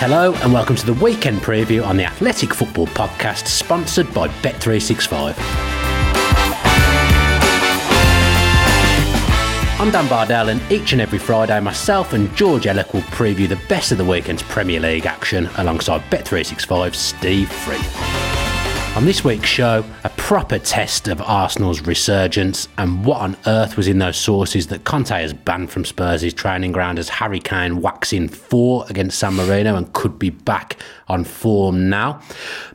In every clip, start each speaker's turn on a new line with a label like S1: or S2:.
S1: Hello and welcome to the weekend preview on the Athletic Football Podcast, sponsored by Bet365. I'm Dan Bardell, and each and every Friday, myself and George Elek will preview the best of the weekend's Premier League action alongside Bet365's Steve Freeth. On this week's show, a proper test of Arsenal's resurgence and what on earth was in those sauces that Conte has banned from Spurs' training ground as Harry Kane whacks in four against San Marino and could be back on form now.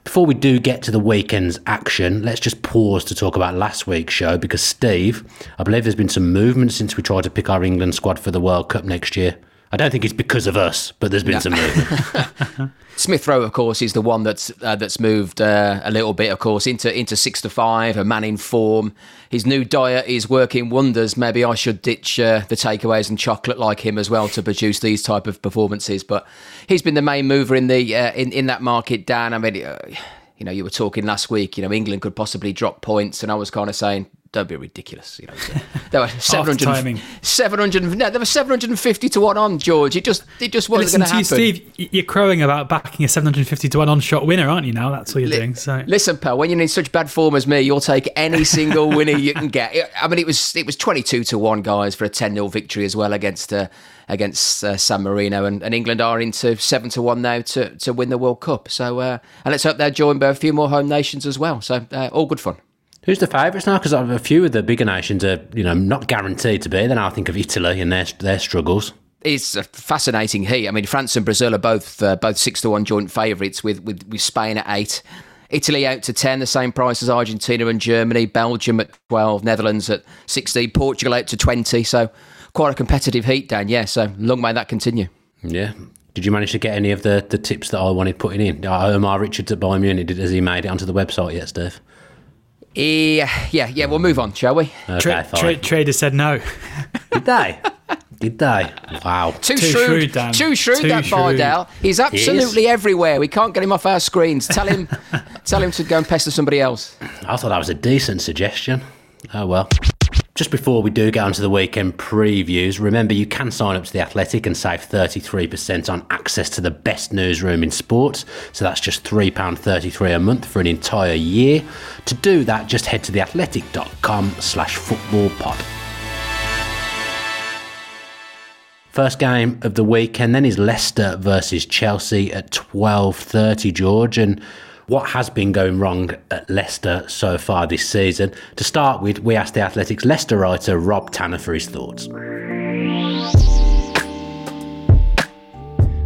S1: Before we do get to the weekend's action, let's just pause to talk about last week's show because Steve, I believe there's been some movement since we tried to pick our England squad for the World Cup next year. I don't think it's because of us, but there's been some movement.
S2: Smith Rowe, of course, is the one that's uh, that's moved uh, a little bit, of course, into into six to five. A man in form. His new diet is working wonders. Maybe I should ditch uh, the takeaways and chocolate like him as well to produce these type of performances. But he's been the main mover in the uh, in in that market. Dan, I mean. Uh, you know, you were talking last week. You know, England could possibly drop points, and I was kind of saying don't be ridiculous. You know, there were 700, 700 no, there were 750 to one on George. It just, it just wasn't going to happen.
S3: Steve, you're crowing about backing a 750 to one on shot winner, aren't you? Now that's what you're L- doing. So
S2: listen, pal, when you're in such bad form as me, you'll take any single winner you can get. I mean, it was, it was 22 to one, guys, for a 10 0 victory as well against. Uh, against uh, San Marino, and, and, England are into seven to one now to, to win the World Cup. So, uh, and let's hope they're joined by a few more home nations as well. So, uh, all good fun.
S1: Who's the favourites now? Because a few of the bigger nations are, you know, not guaranteed to be. Then I think of Italy and their their struggles.
S2: It's a fascinating heat. I mean, France and Brazil are both uh, both six to one joint favourites, with, with with Spain at eight, Italy out to ten, the same price as Argentina and Germany, Belgium at twelve, Netherlands at sixteen, Portugal out to twenty. So quite a competitive heat, Dan. Yeah, so long may that continue.
S1: Yeah. Did you manage to get any of the, the tips that I wanted putting in? Omar Richards at Bayern Munich, has he made it onto the website yet, Steve?
S2: Yeah, yeah, yeah. We'll move on, shall we?
S3: Okay, tra- tra- trader said no.
S1: Did they? Did they? Wow.
S2: Too, too shrewd, shrewd Dan. Too shrewd, too that Bardell. He's absolutely he everywhere. We can't get him off our screens. Tell him, tell him to go and pester somebody else.
S1: I thought that was a decent suggestion. Oh well. Just before we do get onto the weekend previews, remember you can sign up to The Athletic and save 33% on access to the best newsroom in sports. So that's just £3.33 a month for an entire year. To do that, just head to theathletic.com slash footballpod. First game of the weekend then is Leicester versus Chelsea at 12.30, George. And what has been going wrong at Leicester so far this season. To start with, we asked the Athletics Leicester writer Rob Tanner for his thoughts.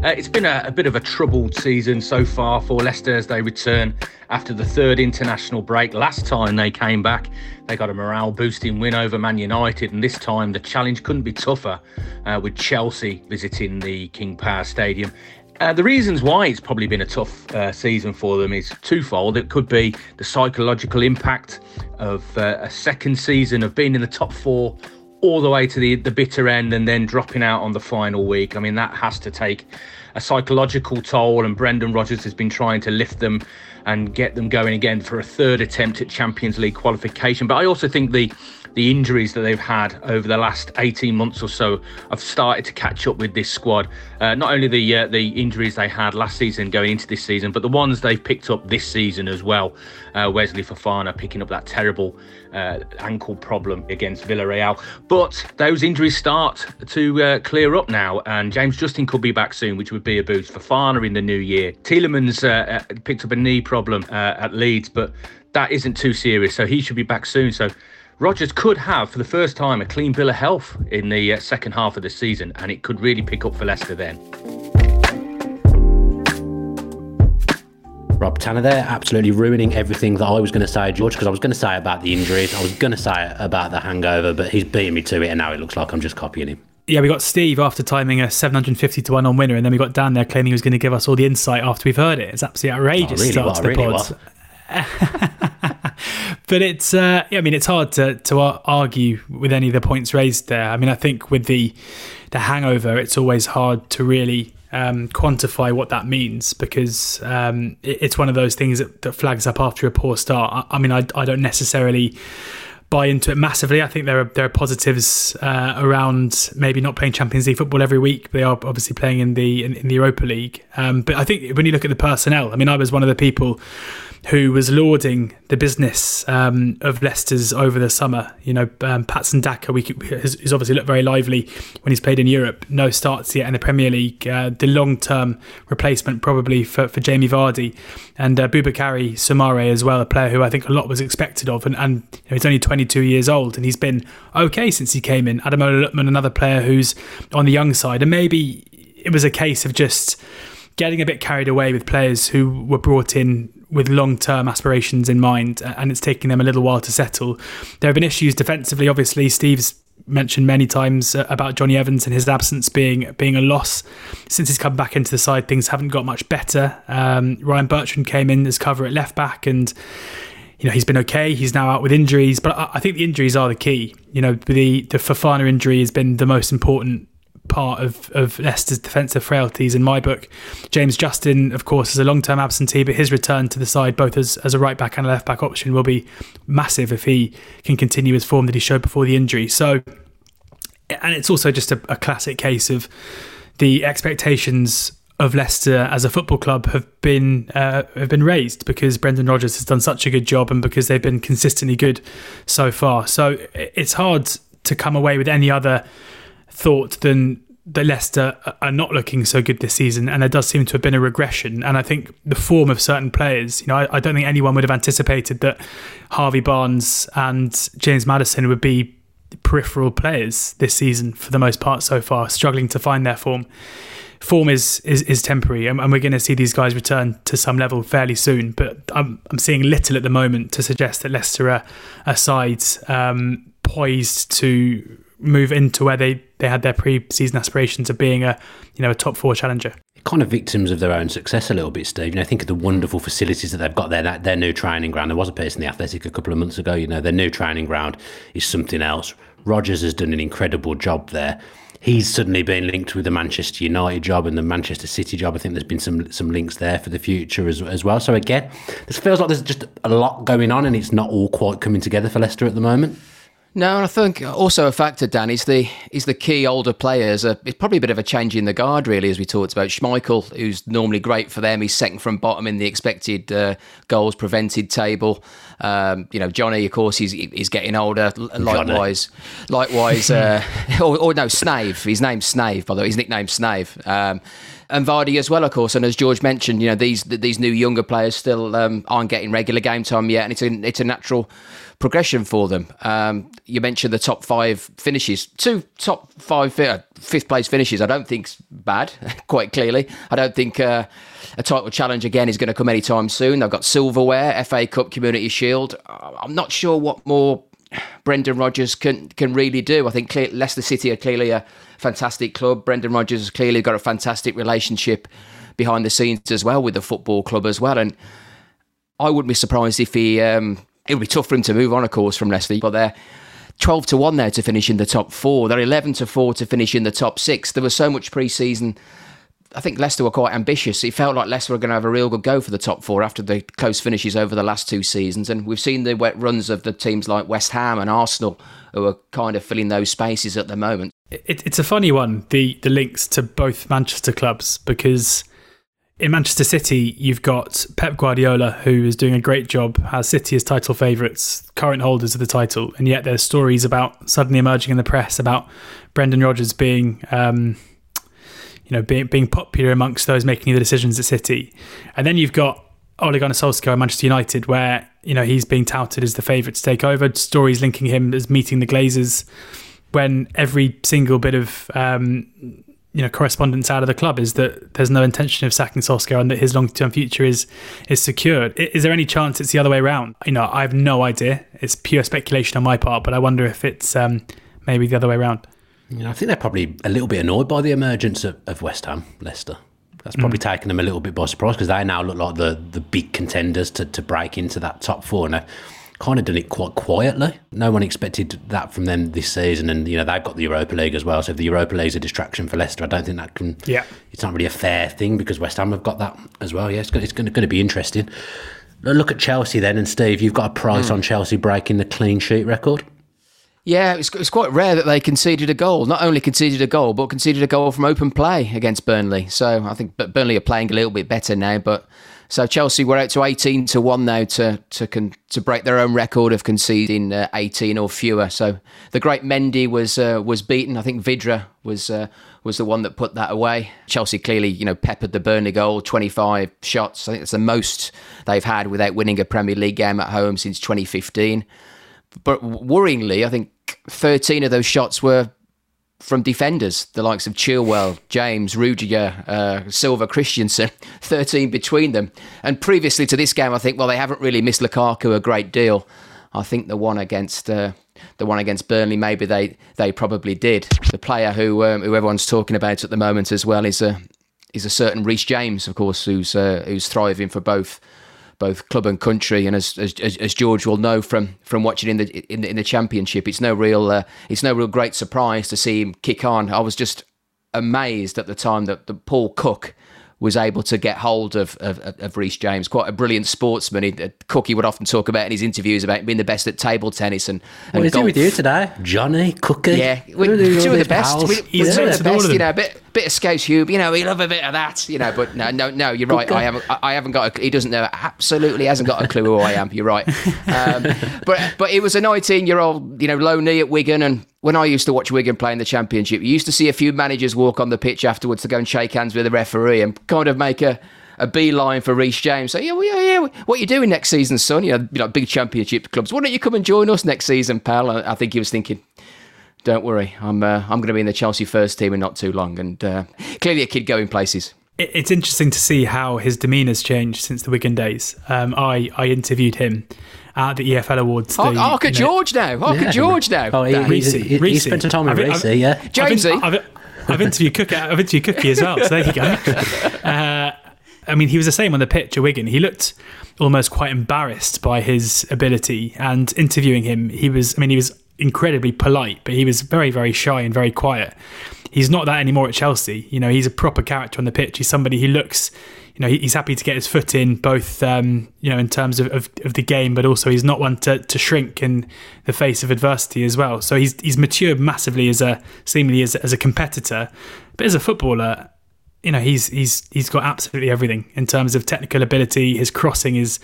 S4: Uh, it's been a, a, bit of a troubled season so far for Leicester as they return after the third international break. Last time they came back, they got a morale boosting win over Man United, and this time the challenge couldn't be tougher uh, with Chelsea visiting the King Power Stadium. Uh, the reasons why it's probably been a tough uh, season for them is twofold. It could be the psychological impact of uh, a second season of being in the top four all the way to the, the bitter end and then dropping out on the final week. I mean, that has to take a psychological toll, and Brendan Rodgers has been trying to lift them and get them going again for a third attempt at Champions League qualification. But I also think the the injuries that they've had over the last 18 months or so have started to catch up with this squad. Uh, not only the uh, the injuries they had last season going into this season, but the ones they've picked up this season as well. Uh, Wesley Fofana picking up that terrible uh, ankle problem against Villarreal. But those injuries start to uh, clear up now, and James Justin could be back soon, which would be a boost. For Fofana in the new year. Tielemans uh, picked up a knee problem at Leeds, but that isn't too serious, so he should be back soon. So Rodgers could have, for the first time, a clean bill of health in the uh, second half of the season, and it could really pick up for Leicester then.
S1: Rob Tanner there, absolutely ruining everything that I was going to say, George, because I was going to say about the injuries, I was going to say about the hangover, but he's beating me to it, and now it looks like I'm just copying him.
S3: Yeah, we got Steve after timing a 750 to 1 on winner, and then we got Dan there claiming he was going to give us all the insight after we've heard it. It's absolutely outrageous
S1: Oh, really?
S3: start
S1: What?
S3: to the
S1: Really?
S3: pod.
S1: What?
S3: but it's uh, I mean it's hard to to argue with any of the points raised there. I mean I think with the the hangover, it's always hard to really um, quantify what that means because um, it, it's one of those things that, that flags up after a poor start. I, I mean I, I don't necessarily buy into it massively. I think there are there are positives uh, around maybe not playing Champions League football every week. They are obviously playing in the in, in the Europa League. Um, but I think when you look at the personnel, I mean, I was one of the people who was lauding the business um, of Leicester's over the summer. You know, um, Patson Daka we has, has obviously looked very lively when he's played in Europe. No starts yet in the Premier League. Uh, the long term replacement probably for, for Jamie Vardy and uh, Boubakary Soumaré as well, a player who I think a lot was expected of. And, and you know, he's only 22 years old and he's been okay since he came in. Ademola Lookman, another player who's on the young side. And maybe it was a case of just getting a bit carried away with players who were brought in with long-term aspirations in mind and it's taking them a little while to settle. There have been issues defensively obviously. Steve's mentioned many times uh, about Jonny Evans and his absence being being a loss. Since he's come back into the side things haven't got much better. Um, Ryan Bertrand came in as cover at left back and you know he's been okay. He's now out with injuries but I, I think the injuries are the key. You know the the Fofana injury has been the most important part of, of Leicester's defensive frailties in my book. James Justin, of course, is a long term absentee, but his return to the side, both as, as a right back and a left back option, will be massive if he can continue his form that he showed before the injury. So, and it's also just a, a classic case of the expectations of Leicester as a football club have been uh, have been raised because Brendan Rodgers has done such a good job and because they've been consistently good so far. So it's hard to come away with any other thought than that Leicester are not looking so good this season, and there does seem to have been a regression. And I think the form of certain players, you know, I, I don't think anyone would have anticipated that Harvey Barnes and James Maddison would be peripheral players this season for the most part so far, struggling to find their form. Form is is, is temporary, and, and we're going to see these guys return to some level fairly soon. But I'm I'm seeing little at the moment to suggest that Leicester are a side um, poised to move into where they, they had their pre-season aspirations of being a you know a top four challenger.
S1: Kind of victims of their own success a little bit, Steve. You know, think of the wonderful facilities that they've got there. That their new training ground. There was a piece in the Athletic a couple of months ago. You know, their new training ground is something else. Rodgers has done an incredible job there. He's suddenly been linked with the Manchester United job and the Manchester City job. I think there's been some some links there for the future as, as well. So again, this feels like there's just a lot going on, and it's not all quite coming together for Leicester at the moment.
S2: No, and I think also a factor, Dan, is the is the key older players. Uh, it's probably a bit of a change in the guard, really, as we talked about. Schmeichel, who's normally great for them, he's second from bottom in the expected uh, goals prevented table. Um, you know, Johnny, of course, he's he's getting older. Likewise, likewise, uh, or, or, no, Snave. His name's Snave, by the way. His nickname's Snave. Um, and Vardy as well, of course. And as George mentioned, you know these these new younger players still um, aren't getting regular game time yet, and it's a it's a natural progression for them. Um, you mentioned the top five finishes, two top five uh, fifth place finishes. I don't think's bad. Quite clearly, I don't think uh, a title challenge again is going to come anytime soon. They've got silverware, FA Cup, Community Shield. I'm not sure what more Brendan Rodgers can can really do. I think clear, Leicester City are clearly a fantastic club. Brendan Rodgers has clearly got a fantastic relationship behind the scenes as well with the football club as well. And I wouldn't be surprised if he. Um, it would be tough for him to move on, of course, from Leicester, but they're 12 to 1 there to finish in the top four. They're 11 to 4 to finish in the top six. There was so much pre season. I think Leicester were quite ambitious. It felt like Leicester were going to have a real good go for the top four after the close finishes over the last two seasons. And we've seen the wet runs of the teams like West Ham and Arsenal who are kind of filling those spaces at the moment.
S3: It, it's a funny one, the, the links to both Manchester clubs, because in Manchester City, you've got Pep Guardiola, who is doing a great job, has City as title favourites, current holders of the title, and yet there's stories about suddenly emerging in the press about Brendan Rodgers being, um, you know, being being popular amongst those making the decisions at City, and then you've got Ole Gunnar Solskjaer at Manchester United, where you know he's being touted as the favourite to take over. Stories linking him as meeting the Glazers, when every single bit of um, you know correspondence out of the club is that there's no intention of sacking Solskjaer and that his long term future is is secured. Is there any chance it's the other way around? You know, I have no idea. It's pure speculation on my part, but I wonder if it's um, maybe the other way around.
S1: Yeah, I think they're probably a little bit annoyed by the emergence of, of West Ham, Leicester. That's probably mm. taken them a little bit by surprise because they now look like the the big contenders to, to break into that top four. Now, kind of done it quite quietly. No one expected that from them this season, and you know they've got the Europa League as well. So if the Europa League is a distraction for Leicester, I don't think that can.
S3: Yeah,
S1: it's not really a fair thing because West Ham have got that as well. Yeah, it's going, it's going, to, be interesting. Look at Chelsea then, and Steve, you've got a price mm. on Chelsea breaking the clean sheet record.
S2: Yeah, it's, it's quite rare that they conceded a goal. Not only conceded a goal, but conceded a goal from open play against Burnley. So I think but Burnley are playing a little bit better now, but so Chelsea were out to 18 to 1 now to to con- to break their own record of conceding uh, 18 or fewer. So the great Mendy was uh, was beaten. I think Vydra was uh, was the one that put that away. Chelsea clearly, you know, peppered the Burnley goal, 25 shots. I think it's the most they've had without winning a Premier League game at home since 2015. But worryingly, I think 13 of those shots were from defenders, the likes of Chilwell, James, Rudiger, uh, Silva, Christensen, 13 between them. And previously to this game, I think, well, they haven't really missed Lukaku a great deal. I think the one against uh, the one against Burnley, maybe they, they probably did. The player who um, who everyone's talking about at the moment as well is a is a certain Reece James, of course, who's uh, who's thriving for both both club and country. And as, as, as George will know from from watching in the in the, in the championship, it's no real uh, it's no real great surprise to see him kick on. I was just amazed at the time that, that Paul Cook was able to get hold of, of, of Reece James. Quite a brilliant sportsman. He, uh, Cookie would often talk about in his interviews about being the best at table tennis and, and
S1: what is golf. he with you today? Johnny Cookie?
S2: Yeah, we, two of the best. We, we two of the best, you know, a bit, bit of Scouse Hube, you know, we love a bit of that, you know, but no, no, no, you're right. I haven't, I haven't got, a, he doesn't know, absolutely hasn't got a clue who I am. You're right. Um, but, but it was a 19 year old, you know, low knee at Wigan and when I used to watch Wigan play in the Championship, you used to see a few managers walk on the pitch afterwards to go and shake hands with the referee and kind of make a, a beeline for Reece James. So, yeah, well, yeah, yeah, what are you doing next season, son? You know, you know, big Championship clubs. Why don't you come and join us next season, pal? I think he was thinking, don't worry, I'm uh, I'm going to be in the Chelsea first team in not too long. And uh, clearly a kid going places.
S3: It's interesting to see how his demeanour's changed since the Wigan days. Um, I, I interviewed him at the EFL Awards.
S2: The, Arca you know, George now. Arca yeah. George now.
S1: Oh, he,
S3: Reece,
S1: he, he, spent some time with Reece, yeah.
S2: Jamesy.
S3: I've, I've, I've, interviewed Cookie. I've interviewed Cookie as well. So there you go. Uh, I mean, he was the same on the pitch at Wigan. He looked almost quite embarrassed by his ability. And interviewing him, he was. I mean, he was incredibly polite, but he was very, very shy and very quiet. He's not that anymore at Chelsea. You know, he's a proper character on the pitch. He's somebody who looks you know, he's happy to get his foot in both, um, you know, in terms of, of, of, the game, but also he's not one to, to shrink in the face of adversity as well. So he's he's matured massively as a seemingly as, as a competitor, but as a footballer, you know, he's he's he's got absolutely everything in terms of technical ability. His crossing is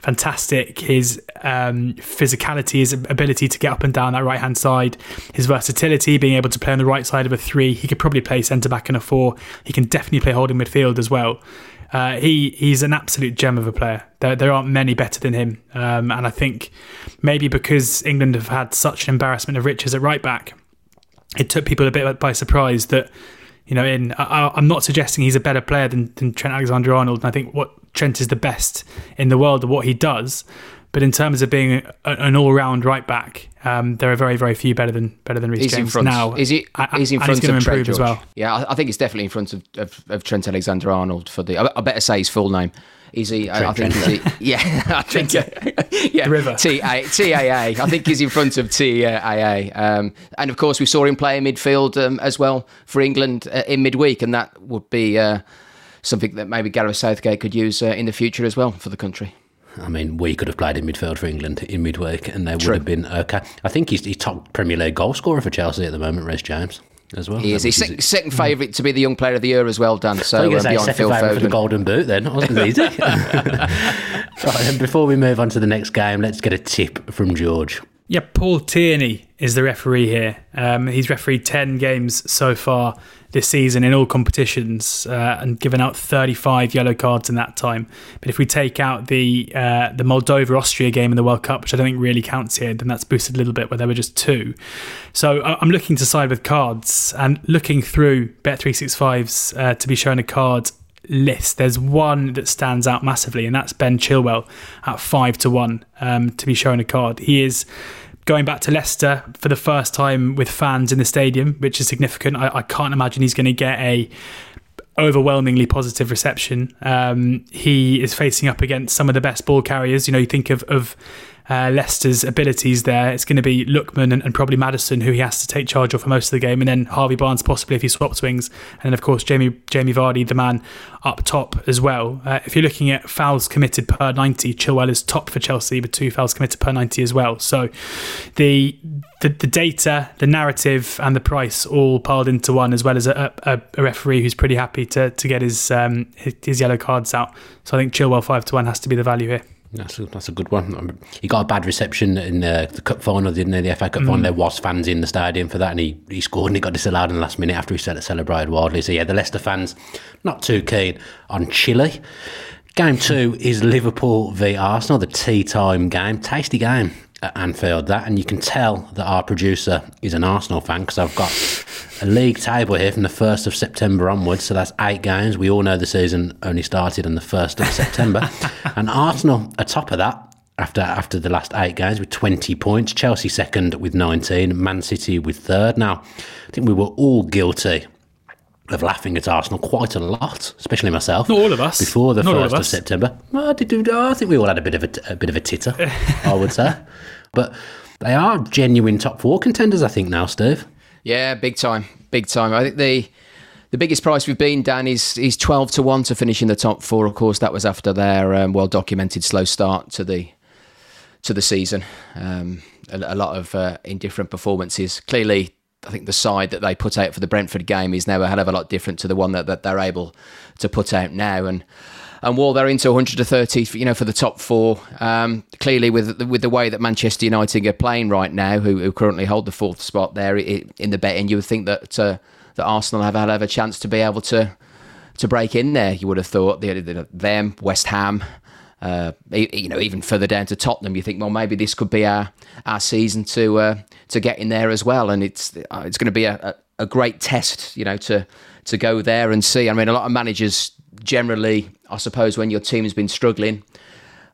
S3: fantastic. His um, physicality, his ability to get up and down that right hand side, his versatility, being able to play on the right side of a three. He could probably play centre back in a four. He can definitely play holding midfield as well. Uh, he he's an absolute gem of a player. There, there aren't many better than him, um, and I think maybe because England have had such an embarrassment of riches at right back, it took people a bit by surprise that you know. In I, am not suggesting he's a better player than, than Trent Alexander-Arnold, and I think what Trent is the best in the world at what he does. But in terms of being a, an all-round right back, um, there are very, very few better than better than Reece
S2: he's
S3: James now.
S2: Is he? He's in front
S3: he's
S2: of
S3: Trent as well.
S2: Yeah, I, I, think he's definitely in front of, of, of Trent Alexander-Arnold for the. I, I, better say his full name. Is he? Trent, I, think Trent. He, yeah, I think yeah.
S3: River.
S2: T A T A A. I think he's in front of T A A. Um, and of course, we saw him play in midfield um, as well for England uh, in midweek, and that would be uh, something that maybe Gareth Southgate could use uh, in the future as well for the country.
S1: I mean, we could have played in midfield for England in midweek, and they True. would have been okay. I think he's, he's top Premier League goal scorer for Chelsea at the moment, Reece James. As well,
S2: he is. He's second, second favourite to be the Young Player of the Year as well, Dan. So
S1: uh, beyond Phil Foden. for the Golden Boot, then wasn't easy. right, and before we move on to the next game, let's get a tip from George.
S3: Yeah, Paul Tierney is the referee here. Um, he's refereed ten games so far this season in all competitions uh, and given out 35 yellow cards in that time. But if we take out the uh, the Moldova Austria game in the World Cup, which I don't think really counts here, then that's boosted a little bit where there were just two. So I'm looking to side with cards and looking through Bet365's uh, to be shown a card list. There's one that stands out massively, and that's Ben Chilwell at five to one um, to be shown a card. He is going back to Leicester for the first time with fans in the stadium, which is significant. I, I can't imagine he's going to get a overwhelmingly positive reception. Um, he is facing up against some of the best ball carriers. You know, you think of, of uh, Leicester's abilities there. It's going to be Lookman and, and, probably Maddison who he has to take charge of for most of the game, and then Harvey Barnes possibly if he swaps wings, and then of course Jamie Jamie Vardy, the man up top as well. Uh, if you're looking at fouls committed per 90, Chilwell is top for Chelsea with two fouls committed per 90 as well. So the the, the data, the narrative, and the price all piled into one, as well as a, a, a referee who's pretty happy to to get his, um, his his yellow cards out. So I think Chilwell five to one has to be the value here.
S1: That's a, that's a good one. He got a bad reception in uh, the cup final, didn't he? The FA Cup mm. final. There was fans in the stadium for that, and he, he scored and he got disallowed in the last minute after he celebrated wildly. So yeah, the Leicester fans not too keen on Chile. Game two is Liverpool v Arsenal, the tea time game. Tasty game at Anfield, that, and you can tell that our producer is an Arsenal fan because I've got a league table here from the 1st of September onwards. So that's eight games. We all know the season only started on the 1st of September. and Arsenal are top of that after after the last eight games with 20 points. Chelsea second with 19. Man City with third. Now, I think we were all guilty of laughing at Arsenal quite a lot, especially myself.
S3: Not all of us.
S1: Before the Not first of, of, September, well, I, did, I think we all had a bit of a, a bit of a titter. I would say, but they are genuine top four contenders. I think now, Steve.
S2: Yeah, big time, big time. I think the the biggest price we've been, Dan, is is twelve to one to finish in the top four. Of course, that was after their um, well documented slow start to the to the season. Um, a, a, lot of uh, indifferent performances. Clearly, I think the side that they put out for the Brentford game is now a hell of a lot different to the one that, that they're able to put out now. And and while they're into 130, you know, for the top four, um, clearly with with the way that Manchester United are playing right now, who, who currently hold the fourth spot there in the betting, you would think that uh, that Arsenal have had a chance to be able to to break in there. You would have thought the, the, them, West Ham. Uh, you know, even further down to Tottenham, you think, well, maybe this could be our our season to uh, to get in there as well, and it's uh, it's going to be a, a, great test, you know, to to go there and see. I mean, a lot of managers generally, I suppose, when your team has been struggling,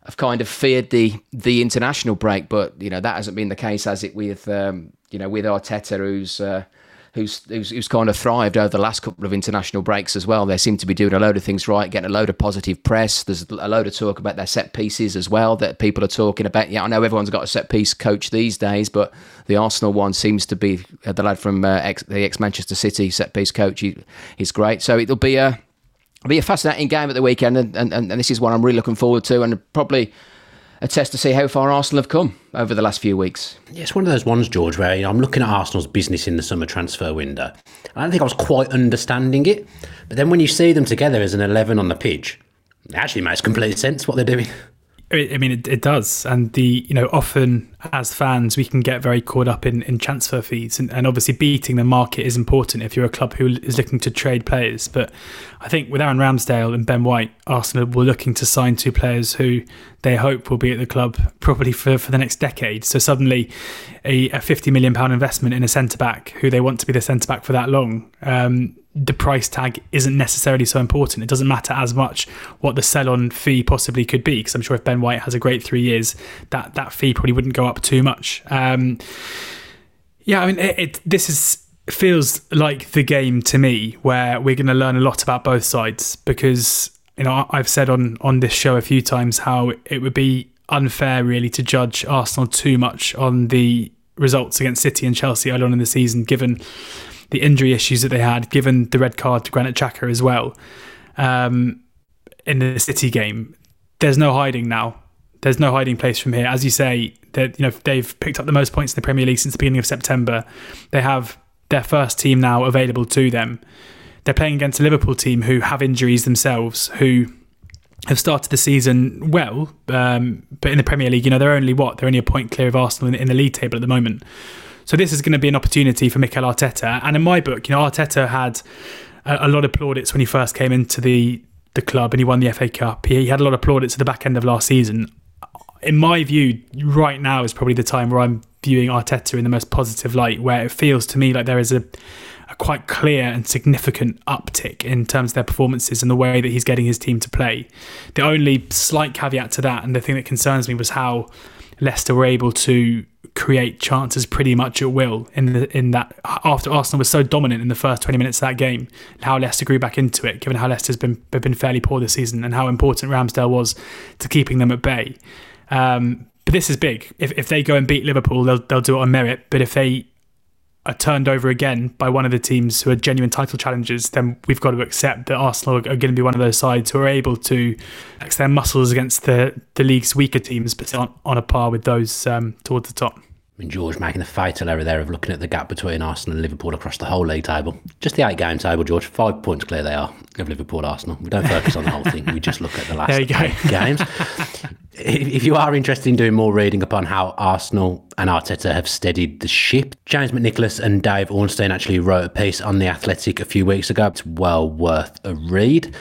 S2: have kind of feared the the international break. But you know that hasn't been the case, has it? With um, you know with Arteta, who's uh, who's, who's, who's kind of thrived over the last couple of international breaks as well. They seem to be doing a load of things right, getting a load of positive press. There's a load of talk about their set pieces as well that people are talking about. Yeah, I know everyone's got a set piece coach these days, but the Arsenal one seems to be uh, the lad from uh, ex, the ex Manchester City set piece coach. He, he's great. So it'll be a It'll be a fascinating game at the weekend, and, and, and this is what I'm really looking forward to, and probably a test to see how far Arsenal have come over the last few weeks.
S1: Yeah, it's one of those ones, George, where you know, I'm looking at Arsenal's business in the summer transfer window. I don't think I was quite understanding it, but then when you see them together as an 11 on the pitch, it actually makes complete sense what they're doing.
S3: I mean, it, it does, and the you know often as fans we can get very caught up in, in transfer fees, and, and obviously beating the market is important if you're a club who is looking to trade players. But I think with Aaron Ramsdale and Ben White, Arsenal were looking to sign two players who they hope will be at the club probably for, for the next decade. So suddenly, a, a fifty million pound investment in a centre back who they want to be the centre back for that long um, the price tag isn't necessarily so important. It doesn't matter as much what the sell-on fee possibly could be, because I'm sure if Ben White has a great three years, that that fee probably wouldn't go up too much. Um, yeah, I mean, it, it, this is feels like the game to me where we're going to learn a lot about both sides because you know I've said on on this show a few times how it would be unfair really to judge Arsenal too much on the results against City and Chelsea early on in the season, given the injury issues that they had, given the red card to Granit Xhaka as well um, in the City game. There's no hiding now. There's no hiding place from here. As you say, that you know they've picked up the most points in the Premier League since the beginning of September. They have their first team now available to them. They're playing against a Liverpool team who have injuries themselves, who have started the season well, um, but in the Premier League, you know, they're only what they're only a point clear of Arsenal in, in the league table at the moment. So this is going to be an opportunity for Mikel Arteta. And in my book, you know, Arteta had a, a lot of plaudits when he first came into the the club and he won the FA Cup. He, he had a lot of plaudits at the back end of last season. In my view, right now is probably the time where I'm viewing Arteta in the most positive light, where it feels to me like there is a, a quite clear and significant uptick in terms of their performances and the way that he's getting his team to play. The only slight caveat to that, and the thing that concerns me, was how Leicester were able to create chances pretty much at will in the in that after Arsenal was so dominant in the first 20 minutes of that game how Leicester grew back into it given how Leicester's been been fairly poor this season and how important Ramsdale was to keeping them at bay. Um, but this is big. If, if they go and beat Liverpool they'll, they'll do it on merit but if they are turned over again by one of the teams who are genuine title challengers, then we've got to accept that Arsenal are going to be one of those sides who are able to flex their muscles against the, the league's weaker teams, but on, on a par with those um, towards the top.
S1: George making the fatal error there of looking at the gap between Arsenal and Liverpool across the whole league table. Just the eight game table, George. Five points clear they are of Liverpool Arsenal. We don't focus on the whole thing. We just look at the last eight games. if you are interested in doing more reading upon how Arsenal and Arteta have steadied the ship, James McNicholas and Dave Ornstein actually wrote a piece on The Athletic a few weeks ago. It's well worth a read.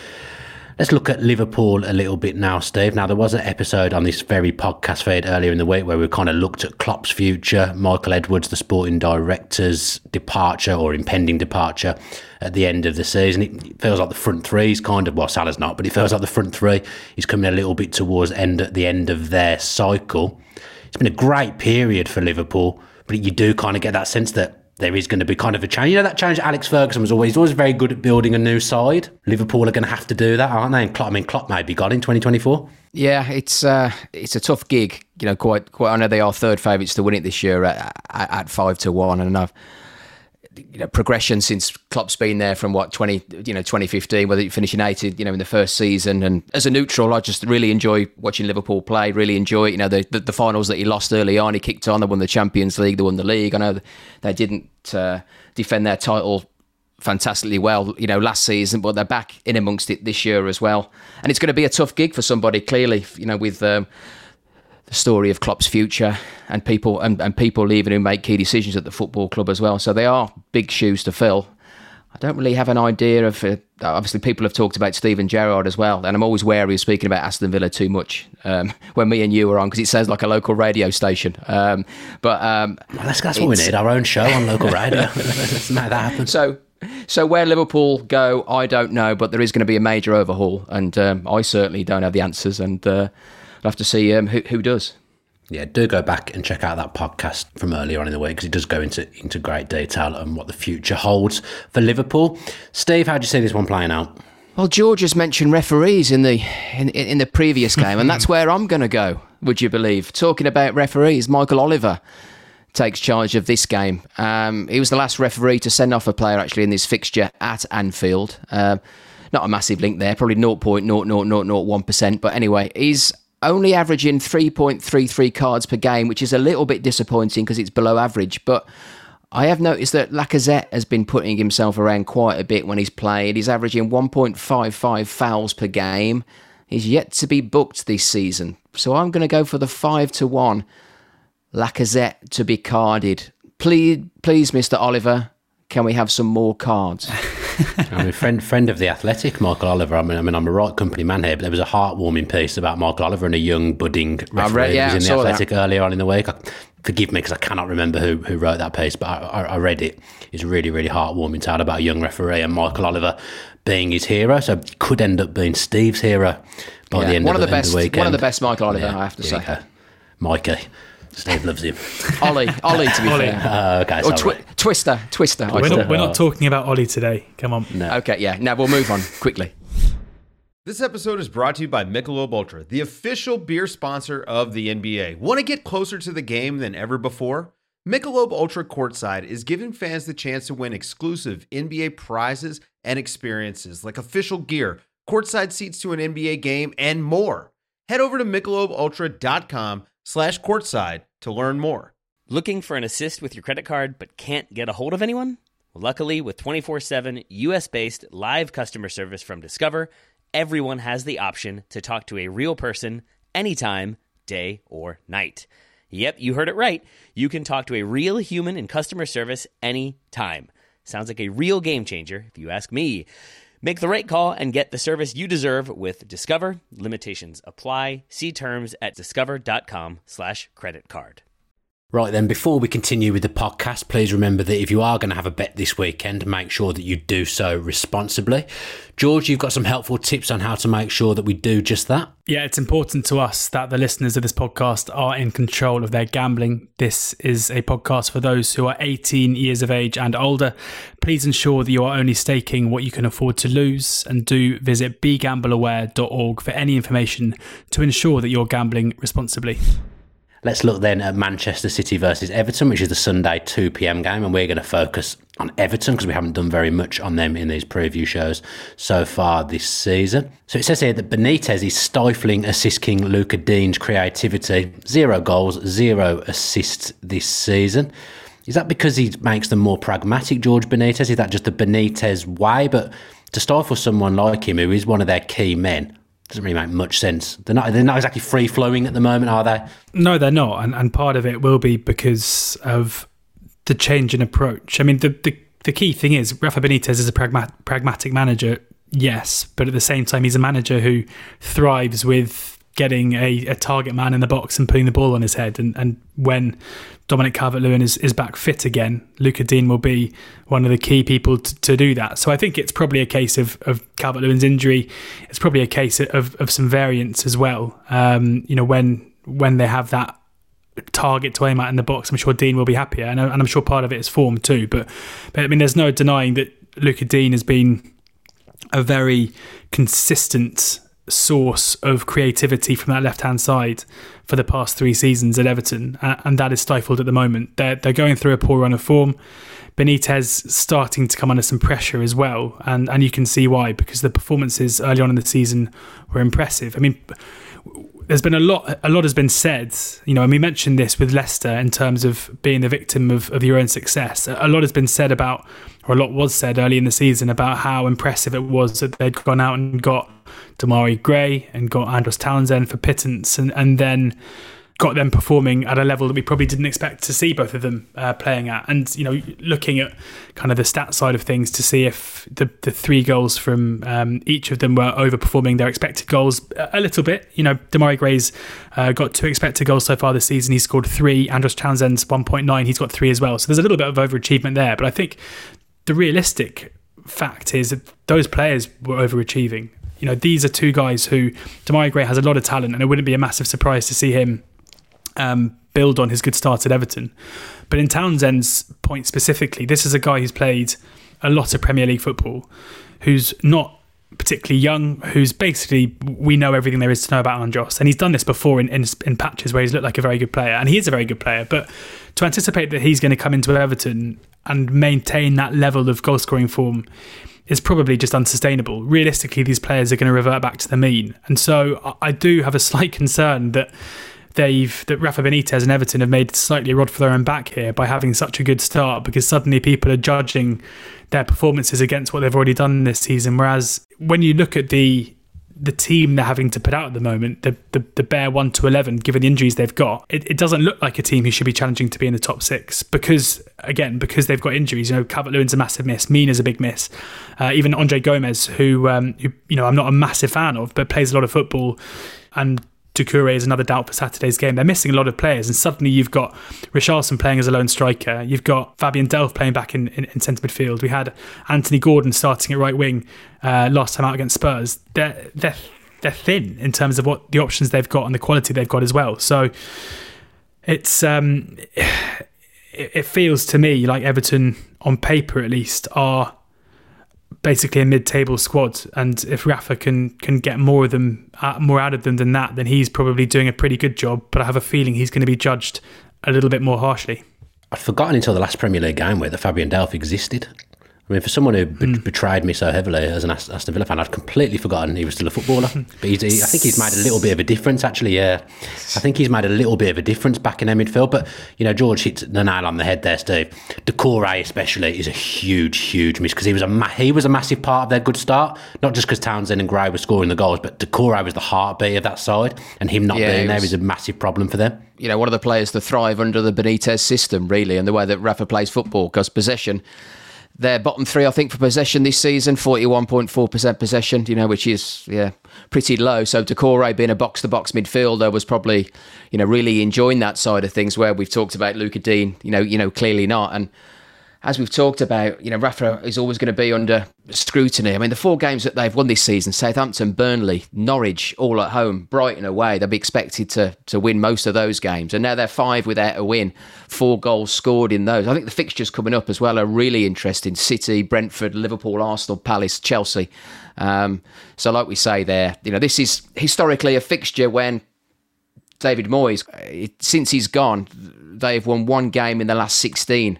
S1: Let's look at Liverpool a little bit now, Steve. Now, there was an episode on this very podcast feed earlier in the week where we kind of looked at Klopp's future, Michael Edwards, the sporting director's departure or impending departure at the end of the season. It feels like the front three is kind of, well, Salah's not, but it feels like the front three is coming a little bit towards end at the end of their cycle. It's been a great period for Liverpool, but you do kind of get that sense that there is going to be kind of a change. You know that change. Alex Ferguson was always always very good at building a new side. Liverpool are going to have to do that, aren't they? And Klopp, I mean, Klopp may be gone in 2024.
S2: Yeah, it's uh, it's a tough gig. You know, quite quite. I know they are third favourites to win it this year at, at, at five to one, and I've you know, progression since Klopp's been there from what 20 you know 2015 whether you finishing 80 you know in the first season. And as a neutral I just really enjoy watching Liverpool play really enjoy you know the, the, the finals that he lost early on. He kicked on they won the Champions League they won the league. I know they didn't uh, defend their title fantastically well you know last season but they're back in amongst it this year as well. And it's going to be a tough gig for somebody clearly you know with um, the story of Klopp's future and people and, and people leaving who make key decisions at the football club as well. So they are big shoes to fill. I don't really have an idea of. Uh, obviously, people have talked about Steven Gerrard as well, and I'm always wary of speaking about Aston Villa too much um, when me and you are on because it sounds like a local radio station. Um, but um,
S1: well, that's, that's what we need our own show on local radio. let's make that happen.
S2: So, so where Liverpool go, I don't know, but there is going to be a major overhaul, and um, I certainly don't have the answers, and uh, I'll have to see um, who, who does.
S1: Yeah, do go back and check out that podcast from earlier on in the week because it does go into into great detail on what the future holds for Liverpool. Steve, how do you see this one playing out?
S2: Well, George has mentioned referees in the in, in the previous game, and that's where I'm going to go. Would you believe? Talking about referees, Michael Oliver takes charge of this game. Um, he was the last referee to send off a player actually in this fixture at Anfield. Uh, not a massive link there, probably 0.00001%. But anyway, he's only averaging 3.33 cards per game, which is a little bit disappointing because it's below average. But I have noticed that Lacazette has been putting himself around quite a bit when he's played. He's averaging 1.55 fouls per game. He's yet to be booked this season. So I'm going to go for the 5 to 1 Lacazette to be carded. Please, please, Mr. Oliver, can we have some more cards?
S1: I mean, friend friend of the Athletic, Michael Oliver. I mean, I mean, I'm a right company man here, but there was a heartwarming piece about Michael Oliver and a young budding referee read, yeah, was in the Athletic that. earlier on in the week. I, forgive me because I cannot remember who, who wrote that piece, but I, I, I read it. It's really, really heartwarming tale about a young referee and Michael Oliver being his hero. So could end up being Steve's hero by yeah, the end
S2: one
S1: of,
S2: the, the
S1: best,
S2: One of the best Michael Oliver, yeah, I have to say.
S1: Mikey. Steve loves him.
S2: Ollie, Ollie to be Ollie. fair.
S1: Uh, okay,
S2: or twi- Twister, Twister.
S3: We're not, we're not talking about Ollie today. Come on.
S2: No. Okay, yeah. Now we'll move on quickly.
S5: This episode is brought to you by Michelob Ultra, the official beer sponsor of the NBA. Want to get closer to the game than ever before? Michelob Ultra Courtside is giving fans the chance to win exclusive NBA prizes and experiences like official gear, courtside seats to an NBA game, and more. Head over to michelobultra.com slash courtside to learn more.
S6: Looking for an assist with your credit card but can't get a hold of anyone? luckily, with 24 7 US based live customer service from Discover, everyone has the option to talk to a real person anytime, day or night. Yep, you heard it right. You can talk to a real human in customer service anytime. Sounds like a real game changer, if you ask me. Make the right call and get the service you deserve with Discover. Limitations apply. See terms at discover.com slash credit card.
S1: Right then, before we continue with the podcast, please remember that if you are going to have a bet this weekend, make sure that you do so responsibly. George, you've got some helpful tips on how to make sure that we do just that.
S3: Yeah, it's important to us that the listeners of this podcast are in control of their gambling. This is a podcast for those who are 18 years of age and older. Please ensure that you are only staking what you can afford to lose and do visit begambleaware.org for any information to ensure that you're gambling responsibly.
S1: Let's look then at Manchester City versus Everton, which is the Sunday 2 pm game, and we're going to focus on Everton because we haven't done very much on them in these preview shows so far this season. So it says here that Benitez is stifling assist king Lucas Digne's creativity. Zero goals, zero assists this season. Is that because he makes them more pragmatic, George Benitez? Is that just the Benitez way? But to stifle someone like him, who is one of their key men, doesn't really make much sense. They're not they're not exactly free flowing at the moment, are they?
S3: No, they're not, and and part of it will be because of the change in approach. I mean, the the, the key thing is Rafa Benitez is a pragma- pragmatic manager, yes, but at the same time, he's a manager who thrives with getting a, a target man in the box and putting the ball on his head. And, and when Dominic Calvert Lewin is, is back fit again, Luca Digne will be one of the key people to, to do that. So I think it's probably a case of, of Calvert Lewin's injury. It's probably a case of, of some variance as well. Um, you know, when when they have that target to aim at in the box, I'm sure Digne will be happier. And, and I'm sure part of it is form too. But, but I mean, there's no denying that Luca Digne has been a very consistent source of creativity from that left hand side for the past three seasons at Everton, and that is stifled at the moment. They're, they're going through a poor run of form. Benitez starting to come under some pressure as well, and, and you can see why because the performances early on in the season were impressive. I mean, there's been a lot a lot has been said you know and we mentioned this with Leicester in terms of being the victim of, of your own success. A lot has been said about or a lot was said early in the season about how impressive it was that they'd gone out and got Demarai Gray and got Andros Townsend for pittance and, and then got them performing at a level that we probably didn't expect to see both of them uh, playing at. And you know, looking at kind of the stat side of things to see if the the three goals from um, each of them were overperforming their expected goals a little bit. You know, Demarai Gray's uh, got two expected goals so far this season. He's scored three. Andros Townsend's 1.9. He's got three as well. So there's a little bit of overachievement there. But I think the realistic fact is that those players were overachieving. You know, these are two guys who Demarai Gray has a lot of talent, and it wouldn't be a massive surprise to see him um, build on his good start at Everton. But in Townsend's point specifically, this is a guy who's played a lot of Premier League football, who's not particularly young, who's basically we know everything there is to know about Andros, and he's done this before in, in, in patches where he's looked like a very good player, and he is a very good player. But to anticipate that he's going to come into Everton and maintain that level of goal scoring form is probably just unsustainable. Realistically, these players are going to revert back to the mean, and so I do have a slight concern that they've that Rafa Benitez and Everton have made slightly a rod for their own back here by having such a good start because suddenly people are judging their performances against what they've already done this season. Whereas when you look at the the team they're having to put out at the moment, the the, the bare one to eleven, given the injuries they've got, it, it doesn't look like a team who should be challenging to be in the top six because again because they've got injuries. You know, Calvert Lewin's a massive miss, Mina's a big miss, uh, even Andre Gomes, who um, who you know I'm not a massive fan of, but plays a lot of football and Doucouré is another doubt for Saturday's game. They're missing a lot of players, and suddenly you've got Richarlison playing as a lone striker. You've got Fabian Delph playing back in, in, in centre midfield. We had Anthony Gordon starting at right wing uh, last time out against Spurs. They're, they're, they're thin in terms of what the options they've got and the quality they've got as well. So it's um, it, it feels to me like Everton, on paper at least, are basically a mid-table squad, and if Rafa can can get more of them, uh, more out of them than that, then he's probably doing a pretty good job. But I have a feeling he's going to be judged a little bit more harshly.
S1: I'd forgotten until the last Premier League game where the Fabian Delph existed. I mean, for someone who be- hmm. betrayed me so heavily as an Aston Villa fan, I'd completely forgotten he was still a footballer. but he's, he, I think he's made a little bit of a difference, actually. Yeah, I think he's made a little bit of a difference back in their midfield. But you know, George hit the nail on the head there, Steve. Doucouré especially is a huge, huge miss because he was a ma- he was a massive part of their good start. Not just because Townsend and Gray were scoring the goals, but Doucouré was the heartbeat of that side, and him not
S2: Yeah,
S1: being
S2: he
S1: there
S2: was-
S1: is a massive problem for them.
S2: you know, one of the players to thrive under the Benitez system, really, and the way that Rafa plays football, because possession, they're bottom three, I think, for possession this season, 41.4% possession, you know, which is, yeah, pretty low. So Doucouré being a box-to-box midfielder was probably, you know, really enjoying that side of things where we've talked about Luca Digne, you know, you know, clearly not. And as we've talked about, you know, Rafa is always going to be under scrutiny. I mean, the four games that they've won this season Southampton, Burnley, Norwich, all at home, Brighton away they'll be expected to, to win most of those games. And now they're five without a win, four goals scored in those. I think the fixtures coming up as well are really interesting City, Brentford, Liverpool, Arsenal, Palace, Chelsea. Um, so, like we say there, you know, this is historically a fixture when David Moyes, since he's gone, they've won one game in the last 16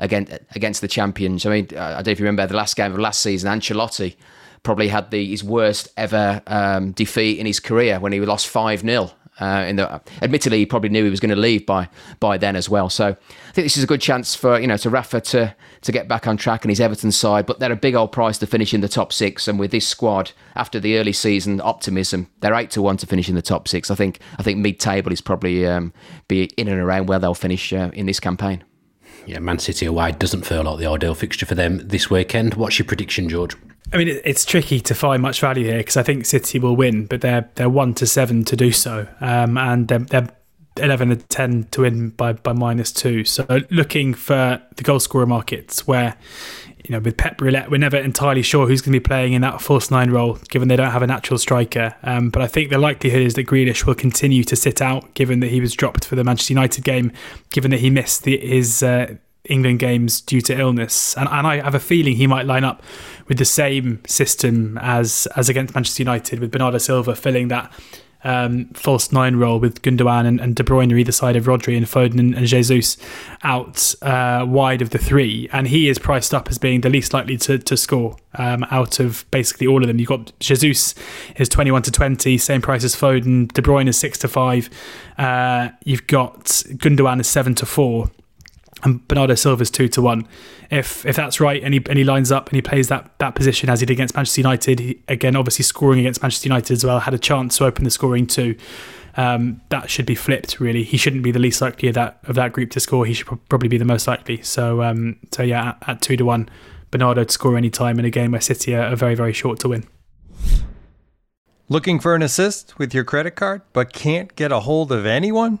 S2: against against the champions. I mean, I don't know if you remember the last game of last season, Ancelotti probably had the his worst ever um, defeat in his career when he lost 5 0. Uh, in the, admittedly, he probably knew he was going to leave by by then as well. So I think this is a good chance for you know to Rafa to to get back on track and his Everton side. But they're a big old price to finish in the top six, and with this squad after the early season optimism, they're eight to one to finish in the top six. I think I think mid table is probably um, be in and around where they'll finish uh, in this campaign.
S1: Yeah, Man City away doesn't feel like the ideal fixture for them this weekend. What's your prediction, George?
S3: I mean, it's tricky to find much value here because I think City will win, but they're they're one to seven to do so, um, and they're, they're eleven to ten to win by by minus two. So looking for the goal scorer markets where. You know, with Pep Roulette, we're never entirely sure who's going to be playing in that false nine role, given they don't have a natural striker. Um, but I think the likelihood is that Grealish will continue to sit out, given that he was dropped for the Manchester United game, given that he missed the, his uh, England games due to illness, and, and I have a feeling he might line up with the same system as as against Manchester United, with Bernardo Silva filling that um, false nine role with Gundogan and, and De Bruyne either side of Rodri and Foden and, and Jesus out uh, wide of the three, and he is priced up as being the least likely to, to score um, out of basically all of them. You've got Jesus is twenty one to twenty, same price as Foden. De Bruyne is six to five. Uh, you've got Gundogan is seven to four and Bernardo Silva's two to one. If if that's right, and he and he lines up and he plays that that position as he did against Manchester United, he, again obviously scoring against Manchester United as well, had a chance to open the scoring too. Um, that should be flipped. Really, he shouldn't be the least likely of that of that group to score. He should pro- probably be the most likely. So um, so yeah, at, at two to one, Bernardo to score any time in a game where City are, are very very short to win.
S7: Looking for an assist with your credit card, but can't get a hold of anyone?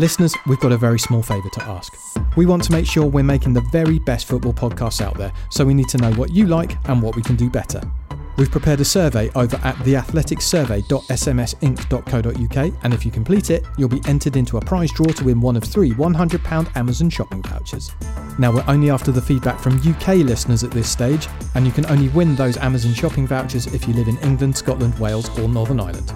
S8: Listeners, we've got a very small favour to ask. We want to make sure we're making the very best football podcasts out there, so we need to know what you like and what we can do better. We've prepared a survey over at theathleticsurvey.smsinc.co.uk, and if you complete it, you'll be entered into a prize draw to win one of three £100 Amazon shopping vouchers. Now, we're only after the feedback from UK listeners at this stage, and you can only win those Amazon shopping vouchers if you live in England, Scotland, Wales, or Northern Ireland.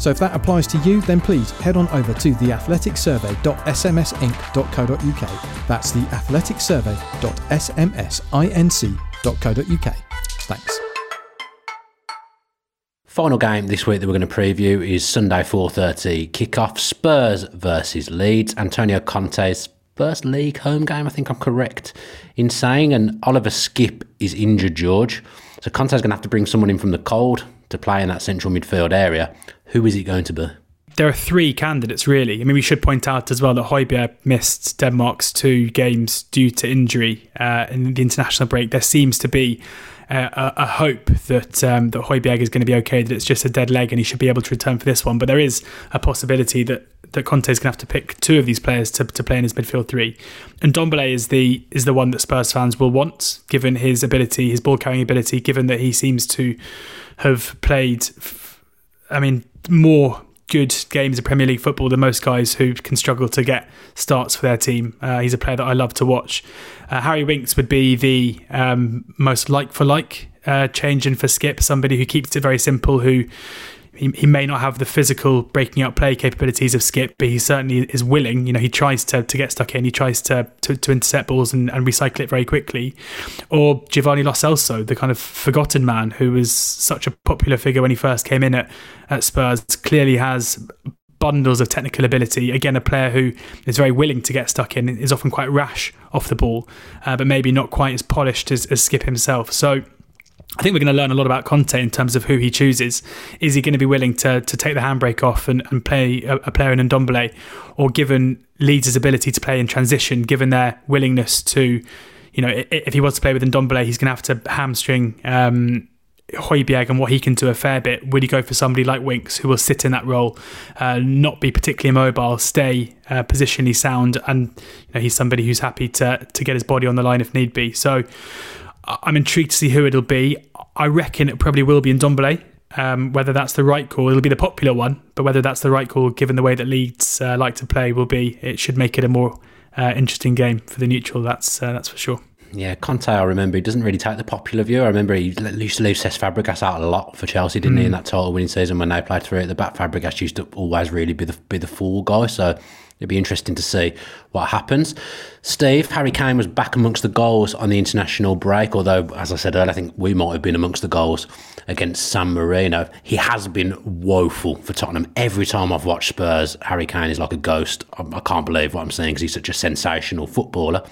S8: So if that applies to you, then please head on over to theathleticsurvey.smsinc.co.uk. That's theathleticsurvey.smsinc.co.uk. Thanks.
S1: Final game this week that we're going to preview is Sunday 4:30 kickoff Spurs versus Leeds. Antonio Conte's first league home game. I think I'm correct in saying. And Oliver Skipp is injured, George. So Conte's going to have to bring someone in from the cold to play in that central midfield area. Who is it going to be?
S3: there are three candidates really. I mean, we should point out as well that Højbjerg missed Denmark's two games due to injury uh, in the international break. There seems to be a, a, hope that um, that Højbjerg is going to be okay, that it's just a dead leg and he should be able to return for this one. But there is a possibility that that is going to have to pick two of these players to, to play in his midfield three. And Ndombele is the is the one that Spurs fans will want, given his ability, his ball carrying ability, given that he seems to have played. I mean, more good games of Premier League football than most guys who can struggle to get starts for their team. Uh, he's a player that I love to watch. Uh, Harry Winks would be the um, most like for like uh, change in for Skipp, somebody who keeps it very simple, who he, may not have the physical breaking up play capabilities of Skipp, but he certainly is willing. You know, he tries to, to get stuck in, he tries to, to, to intercept balls and, and recycle it very quickly. Or Giovanni Lo Celso, the kind of forgotten man who was such a popular figure when he first came in at, at Spurs, clearly has bundles of technical ability. Again, a player who is very willing to get stuck in, is often quite rash off the ball, uh, but maybe not quite as polished as, as Skipp himself. So I think we're going to learn a lot about Conte in terms of who he chooses. Is he going to be willing to to take the handbrake off and, and play a, a player in Ndombele, or given Leeds' ability to play in transition, given their willingness to, you know, if he wants to play with Ndombele, he's going to have to hamstring um, Højbjerg and what he can do a fair bit. Would he go for somebody like Winks who will sit in that role, uh, not be particularly mobile, stay uh, positionally sound, and you know, he's somebody who's happy to to get his body on the line if need be. So I'm intrigued to see who it'll be. I reckon it probably will be Ndombele. Um, whether that's the right call, it'll be the popular one, but whether that's the right call, given the way that Leeds uh, like to play, will be. It should make it a more uh, interesting game for the neutral. That's uh, that's for sure.
S1: Yeah, Conte, I remember he doesn't really take the popular view. I remember he used to leave Cesc Fabregas out a lot for Chelsea, didn't mm. he, in mm. that title winning season when they played through at the back. Fabregas used to always really be the be the fool guy. So It'd be interesting to see what happens. Steve, Harry Kane was back amongst the goals on the international break, although, as I said earlier, I think we might have been amongst the goals against San Marino. He has been woeful for Tottenham. Every time I've watched Spurs, Harry Kane is like a ghost. I, can't believe what I'm saying because he's such a sensational footballer.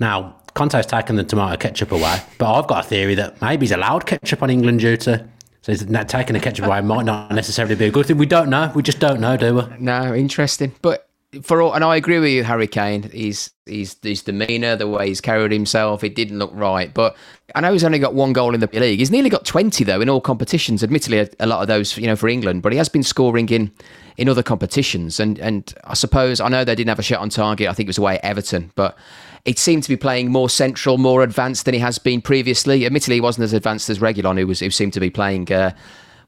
S1: Now, Conte's taken the tomato ketchup away, but I've got a theory that maybe he's allowed ketchup on England duty. So he's taking the ketchup away might not necessarily be a good thing. We don't know. We just don't know, do we?
S2: No, interesting. But for all, and I agree with you, Harry Kane. He's he's his demeanour, the way he's carried himself, it didn't look right. But I know he's only got one goal in the league. He's nearly got twenty though in all competitions. Admittedly, a, a lot of those, you know, for England, but he has been scoring in in other competitions. And and I suppose I know they didn't have a shot on target. I think it was away at Everton, but it seemed to be playing more central, more advanced than he has been previously. Admittedly, he wasn't as advanced as Reguilon, who was who seemed to be playing. Uh,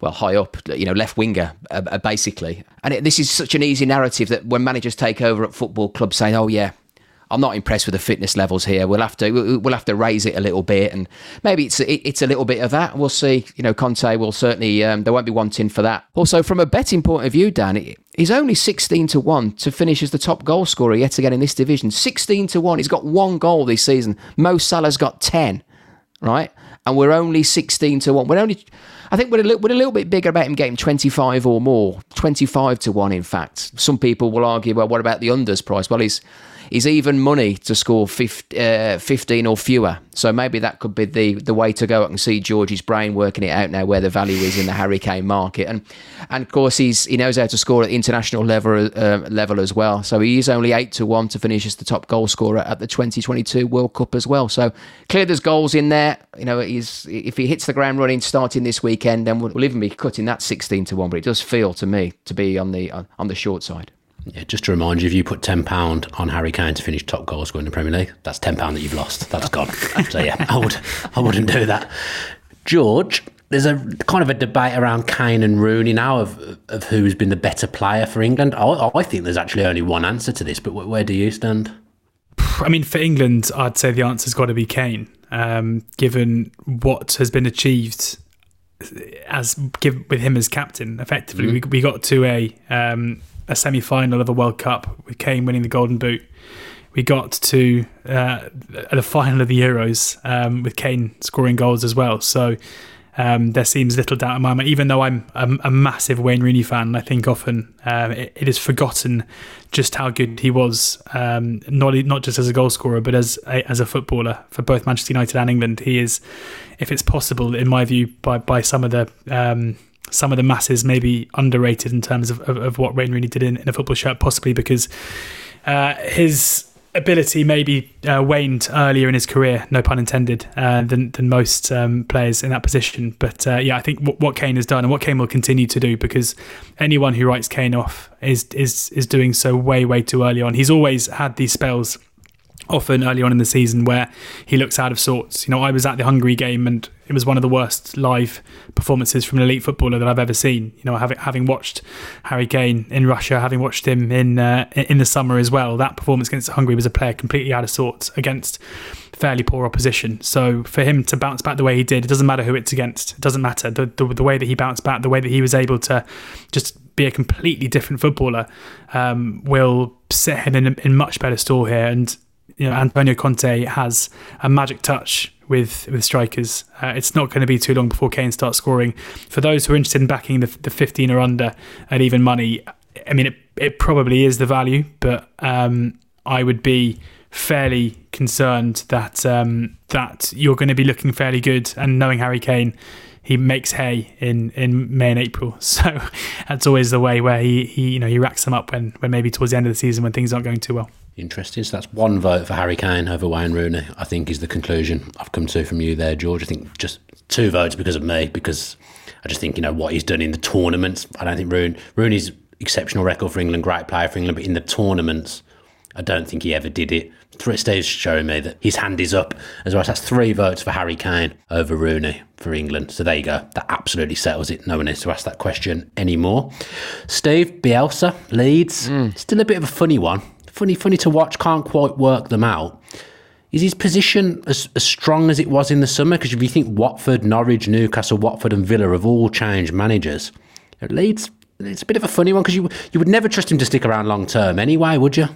S2: well, high up, you know, left winger, uh, uh, basically. And it, this is such an easy narrative that when managers take over at football clubs saying, oh, yeah, I'm not impressed with the fitness levels here. We'll have to we'll have to raise it a little bit, and maybe it's it's a little bit of that. We'll see. You know, Conte will certainly um, they won't be wanting for that. Also, from a betting point of view, Dan, he's only 16 to one to finish as the top goal scorer yet again in this division. 16 to one. He's got one goal this season. Mo Salah's got 10, right? And we're only 16 to one. We're only I think we're a, little, we're a little bit bigger about him getting 25 or more, 25 to 1, in fact. Some people will argue, well, what about the unders price? Well, he's is even money to score 15, uh, 15 or fewer. So maybe that could be the, the way to go. I can see George's brain working it out now where the value is in the Harry Kane market, and and of course he's he knows how to score at international level uh, level as well. So he is only eight to one to finish as the top goal scorer at the 2022 World Cup as well. So clear there's goals in there. You know, he's if he hits the ground running starting this weekend, then we'll, we'll even be cutting that 16 to one. But it does feel to me to be on the on the short side.
S1: Yeah, just to remind you, if you put ten pound on Harry Kane to finish top goal scorer in the Premier League, that's ten pound that you've lost. That's gone. so yeah, I would, I wouldn't do that. George, there's a kind of a debate around Kane and Rooney now of of who's been the better player for England. I, I think there's actually only one answer to this, but where do you stand?
S3: I mean, for England, I'd say the answer's got to be Kane, um, given what has been achieved as give, with him as captain. Effectively, mm-hmm. we, we got to a um, a semi final of a World Cup with Kane winning the Golden Boot. We got to uh, the final of the Euros um, with Kane scoring goals as well. So um, there seems little doubt in my mind. Even though I'm a, massive Wayne Rooney fan, I think often um, it, it is forgotten just how good he was, um, not not just as a goal scorer, but as a, as a footballer for both Manchester United and England. He is, if it's possible, in my view, by by some of the um, some of the masses maybe underrated in terms of, of, of what Wayne Rooney did in, in, a football shirt, possibly because uh, his ability maybe uh, waned earlier in his career, no pun intended, uh, than than most um, players in that position. But uh, yeah, I think w- what Kane has done and what Kane will continue to do, because anyone who writes Kane off is is is doing so way way too early on. He's always had these spells often early on in the season where he looks out of sorts. You know, I was at the Hungary game and it was one of the worst live performances from an elite footballer that I've ever seen. You know, having having watched Harry Kane in Russia, having watched him in uh, in the summer as well, that performance against Hungary was a player completely out of sorts against fairly poor opposition. So for him to bounce back the way he did, it doesn't matter who it's against. It doesn't matter the the, the way that he bounced back, the way that he was able to just be a completely different footballer um, will set him in, in much better store here and you know Antonio Conte has a magic touch with with strikers. Uh, it's not going to be too long before Kane starts scoring. For those who are interested in backing the, the 15 or under at even money, I mean, it, it probably is the value, but um, I would be fairly concerned that um, that you're going to be looking fairly good and knowing Harry Kane. He makes hay in, in May and April, so that's always the way where he, he you know he racks them up when, when maybe towards the end of the season when things aren't going too well.
S1: Interesting. So that's one vote for Harry Kane over Wayne Rooney. I think is the conclusion I've come to from you there, George. I think just two votes because of me because I just think you know what he's done in the tournaments. I don't think Rooney, Rooney's exceptional record for England, great player for England, but in the tournaments, I don't think he ever did it. Steve's showing me that his hand is up as well. So that's three votes for Harry Kane over Rooney for England. So there you go. That absolutely settles it. No one needs to ask that question anymore. Steve Bielsa Leeds, mm. still a bit of a funny one funny, funny to watch. Can't quite work them out. Is his position as, as strong as it was in the summer? Because if you think Watford, Norwich, Newcastle, Watford, and Villa have all changed managers, Leeds, it's a bit of a funny one because you you would never trust him to stick around long term anyway, would you?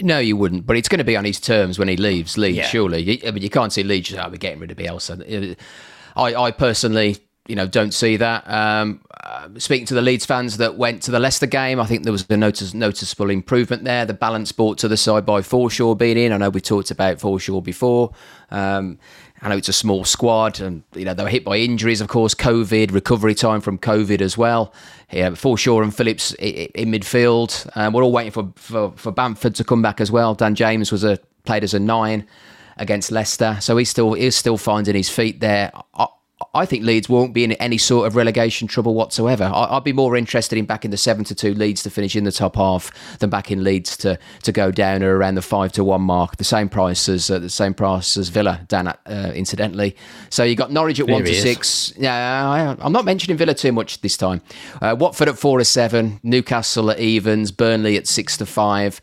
S2: No, you wouldn't. But it's going to be on his terms when he leaves Leeds. Yeah. Surely, I mean, you can't see Leeds. Oh, we're getting rid of Bielsa. I, I personally you know, don't see that. Um, uh, speaking to the Leeds fans that went to the Leicester game, I think there was a notice, noticeable improvement there. The balance brought to the side by Forshaw being in. I know we talked about Forshaw before. Um, I know it's a small squad, and you know they were hit by injuries, of course, COVID, recovery time from COVID as well. Yeah, Forshaw and Phillips in midfield. Um, we're all waiting for, for, for Bamford to come back as well. Dan James was a played as a nine against Leicester, so he's still he's still finding his feet there. I, I think Leeds won't be in any sort of relegation trouble whatsoever. I, would be more interested in backing the seven to two Leeds to finish in the top half than backing Leeds to to go down or around the five to one mark. The same price as uh, the same price as Villa, Dan. Uh, incidentally, so you got Norwich at there one to six. Yeah, I, am not mentioning Villa too much this time. Uh, Watford at four to seven, Newcastle at evens, Burnley at six to five.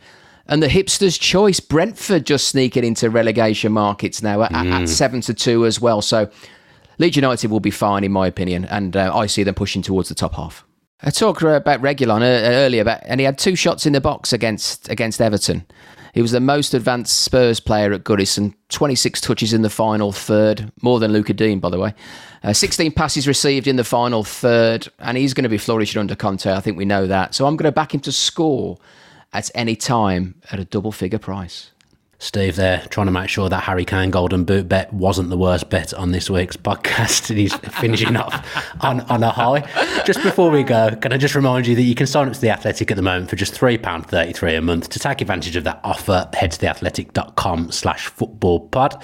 S2: And the hipster's choice, Brentford just sneaking into relegation markets now at, mm. at seven to two as well. So Leeds United will be fine, in my opinion, and uh, I see them pushing towards the top half. I talked about Reguilon uh, earlier, about, and he had two shots in the box against against Everton. He was the most advanced Spurs player at Goodison, 26 touches in the final third, more than Lucas Digne, by the way. Uh, 16 passes received in the final third, and he's going to be flourishing under Conte. I think we know that. So I'm going to back him to score at any time at a double figure price.
S1: Steve there trying to make sure that Harry Kane Golden Boot bet wasn't the worst bet on this week's podcast, and he's finishing off on, on a high. Just before we go, can I just remind you that you can sign up to The Athletic at the moment for just £3.33 a month. To take advantage of that offer, head to theathletic.com slash football pod.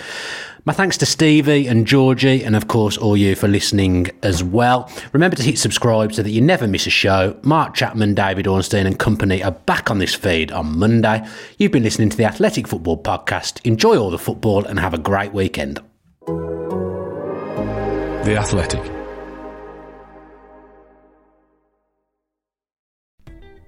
S1: My thanks to Stevie and Georgie, and of course, all you for listening as well. Remember to hit subscribe so that you never miss a show. Mark Chapman, David Ornstein, and company are back on this feed on Monday. You've been listening to the Athletic Football Podcast. Enjoy all the football and have a great weekend.
S9: The Athletic.